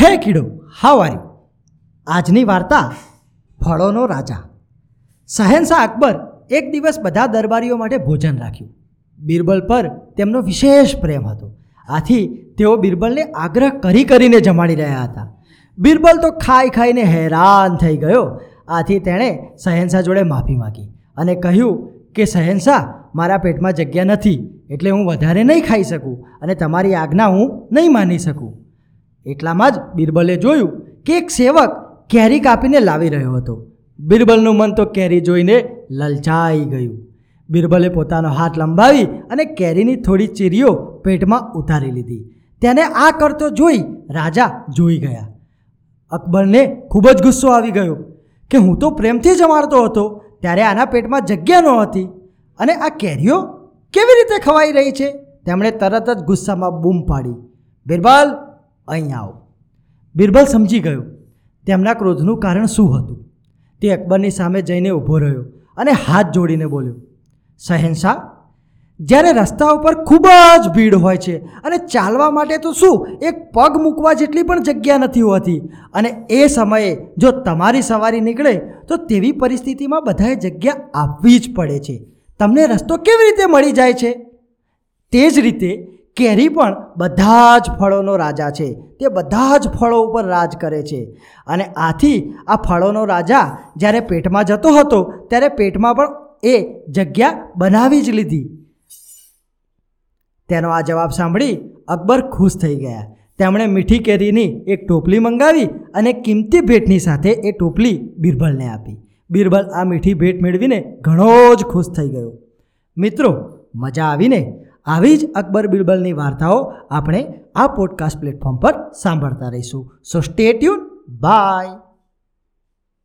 હે કીડો how are આજની વાર્તા ફળોનો રાજા. શહેનશાહ અકબર એક દિવસ બધા દરબારીઓ માટે ભોજન રાખ્યું. બિરબલ પર તેમનો વિશેષ પ્રેમ હતો. આથી તેઓ બિરબલને આગ્રહ કરી કરીને જમાડી રહ્યા હતા. બિરબલ તો ખાઈ ખાઈને હેરાન થઈ ગયો. આથી તેણે શહેનશાહ જોડે માફી માગી અને કહ્યું કે, શહેનશાહ, મારા પેટમાં જગ્યા નથી, એટલે હું વધારે નહીં ખાઈ શકું અને તમારી આજ્ઞા હું નહીં માની શકું. એટલામાં જ બિરબલે જોયું કે એક સેવક કેરી કાપીને લાવી રહ્યો હતો. બિરબલનું મન તો કેરી જોઈને લલચાઈ ગયું. બિરબલે પોતાનો હાથ લંબાવી અને કેરીની થોડી ચીરીઓ પેટમાં ઉતારી લીધી. તેને આ કરતો જોઈ રાજા જોઈ ગયા. અકબરને ખૂબ જ ગુસ્સો આવી ગયો કે હું તો પ્રેમથી જમાડતો હતો, ત્યારે આના પેટમાં જગ્યા નહોતી અને આ કેરીઓ કેવી રીતે ખવાઈ રહી છે? તેમણે તરત જ ગુસ્સામાં બૂમ પાડી. બિરબલ અહીં આવો. બિરબલ સમજી ગયો. તેમના ક્રોધનું કારણ શું હતું? તે અકબરની સામે જઈને ઊભો રહ્યો અને હાથ જોડીને બોલ્યો, શહેનશાહ, જ્યારે રસ્તા ઉપર ખૂબ જ ભીડ હોય છે અને ચાલવા માટે તો શું એક પગ મૂકવા જેટલી પણ જગ્યા નથી હોતી અને એ સમયે જો તમારી સવારી નીકળે તો તેવી પરિસ્થિતિમાં બધાએ જગ્યા આપવી જ પડે છે. તમને રસ્તો કેવી રીતે મળી જાય છે? તે જ રીતે કેરી પણ બધા જ ફળોનો રાજા છે. તે બધા જ ફળો ઉપર રાજ કરે છે. અને આથી આ ફળોનો રાજા જ્યારે પેટમાં જતો હતો, ત્યારે પેટમાં પણ એ જગ્યા બનાવી જ લીધી. તેનો આ જવાબ સાંભળી અકબર ખુશ થઈ ગયા. તેમણે મીઠી કેરીની એક ટોપલી મંગાવી અને કિંમતી ભેટની સાથે એ ટોપલી બિરબલને આપી. બિરબલ આ મીઠી ભેટ મેળવીને ઘણો જ ખુશ થઈ ગયો. મિત્રો, મજા આવીને આવી જ અકબર બિરબલની વાર્તાઓ આપણે આ પોડકાસ્ટ પ્લેટફોર્મ પર સાંભળતા રહીશું. સો સ્ટે ટ્યુન બાય